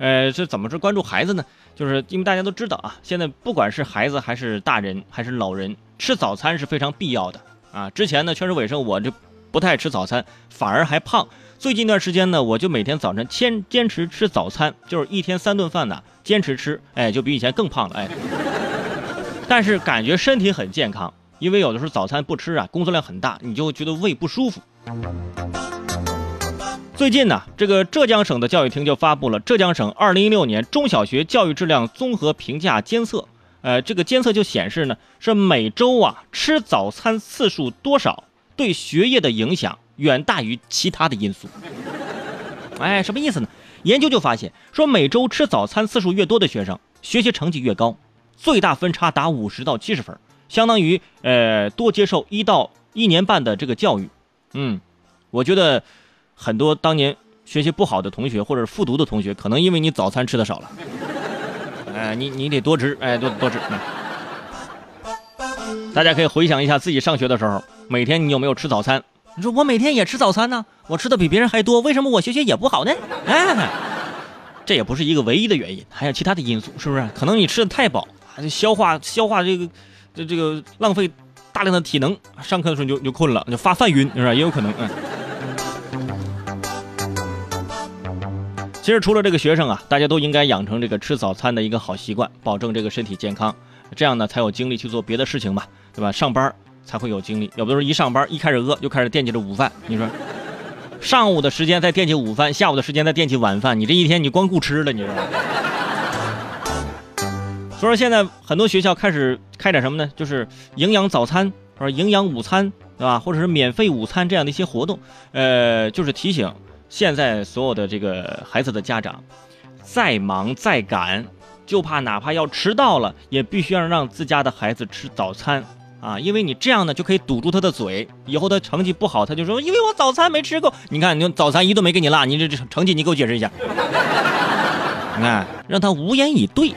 呃，是怎么是关注孩子呢？就是因为大家都知道啊，现在不管是孩子还是大人还是老人，吃早餐是非常必要的啊。之前呢，确实尾生，我就不太吃早餐，反而还胖。最近一段时间呢，我就每天早晨坚坚持吃早餐，就是一天三顿饭呢，坚持吃，哎，就比以前更胖了，哎。但是感觉身体很健康，因为有的时候早餐不吃啊，工作量很大，你就觉得胃不舒服。最近呢，这个浙江省的教育厅就发布了浙江省二零一六年中小学教育质量综合评价监测。呃，这个监测就显示呢，是每周啊吃早餐次数多少，对学业的影响远大于其他的因素。哎，什么意思呢？研究就发现，说每周吃早餐次数越多的学生，学习成绩越高，最大分差达五十到七十分，相当于呃多接受一到一年半的这个教育。嗯，我觉得。很多当年学习不好的同学，或者复读的同学，可能因为你早餐吃的少了，哎，你你得多吃，哎，多多吃。大家可以回想一下自己上学的时候，每天你有没有吃早餐？你说我每天也吃早餐呢，我吃的比别人还多，为什么我学习也不好呢？哎，这也不是一个唯一的原因，还有其他的因素，是不是？可能你吃的太饱，消化消化这个这这个浪费大量的体能，上课的时候就就困了，就发饭晕，是吧？也有可能，嗯。其实除了这个学生啊，大家都应该养成这个吃早餐的一个好习惯，保证这个身体健康，这样呢才有精力去做别的事情嘛，对吧？上班才会有精力，有的时候一上班一开始饿，就开始惦记着午饭。你说，上午的时间在惦记午饭，下午的时间在惦记晚饭，你这一天你光顾吃了，你说。所以说现在很多学校开始开展什么呢？就是营养早餐或者营养午餐，对吧？或者是免费午餐这样的一些活动，呃，就是提醒。现在所有的这个孩子的家长，再忙再赶，就怕哪怕要迟到了，也必须要让自家的孩子吃早餐啊！因为你这样呢，就可以堵住他的嘴，以后他成绩不好，他就说因为我早餐没吃够。你看，你早餐一顿没给你落，你这这成绩你给我解释一下。你看，让他无言以对。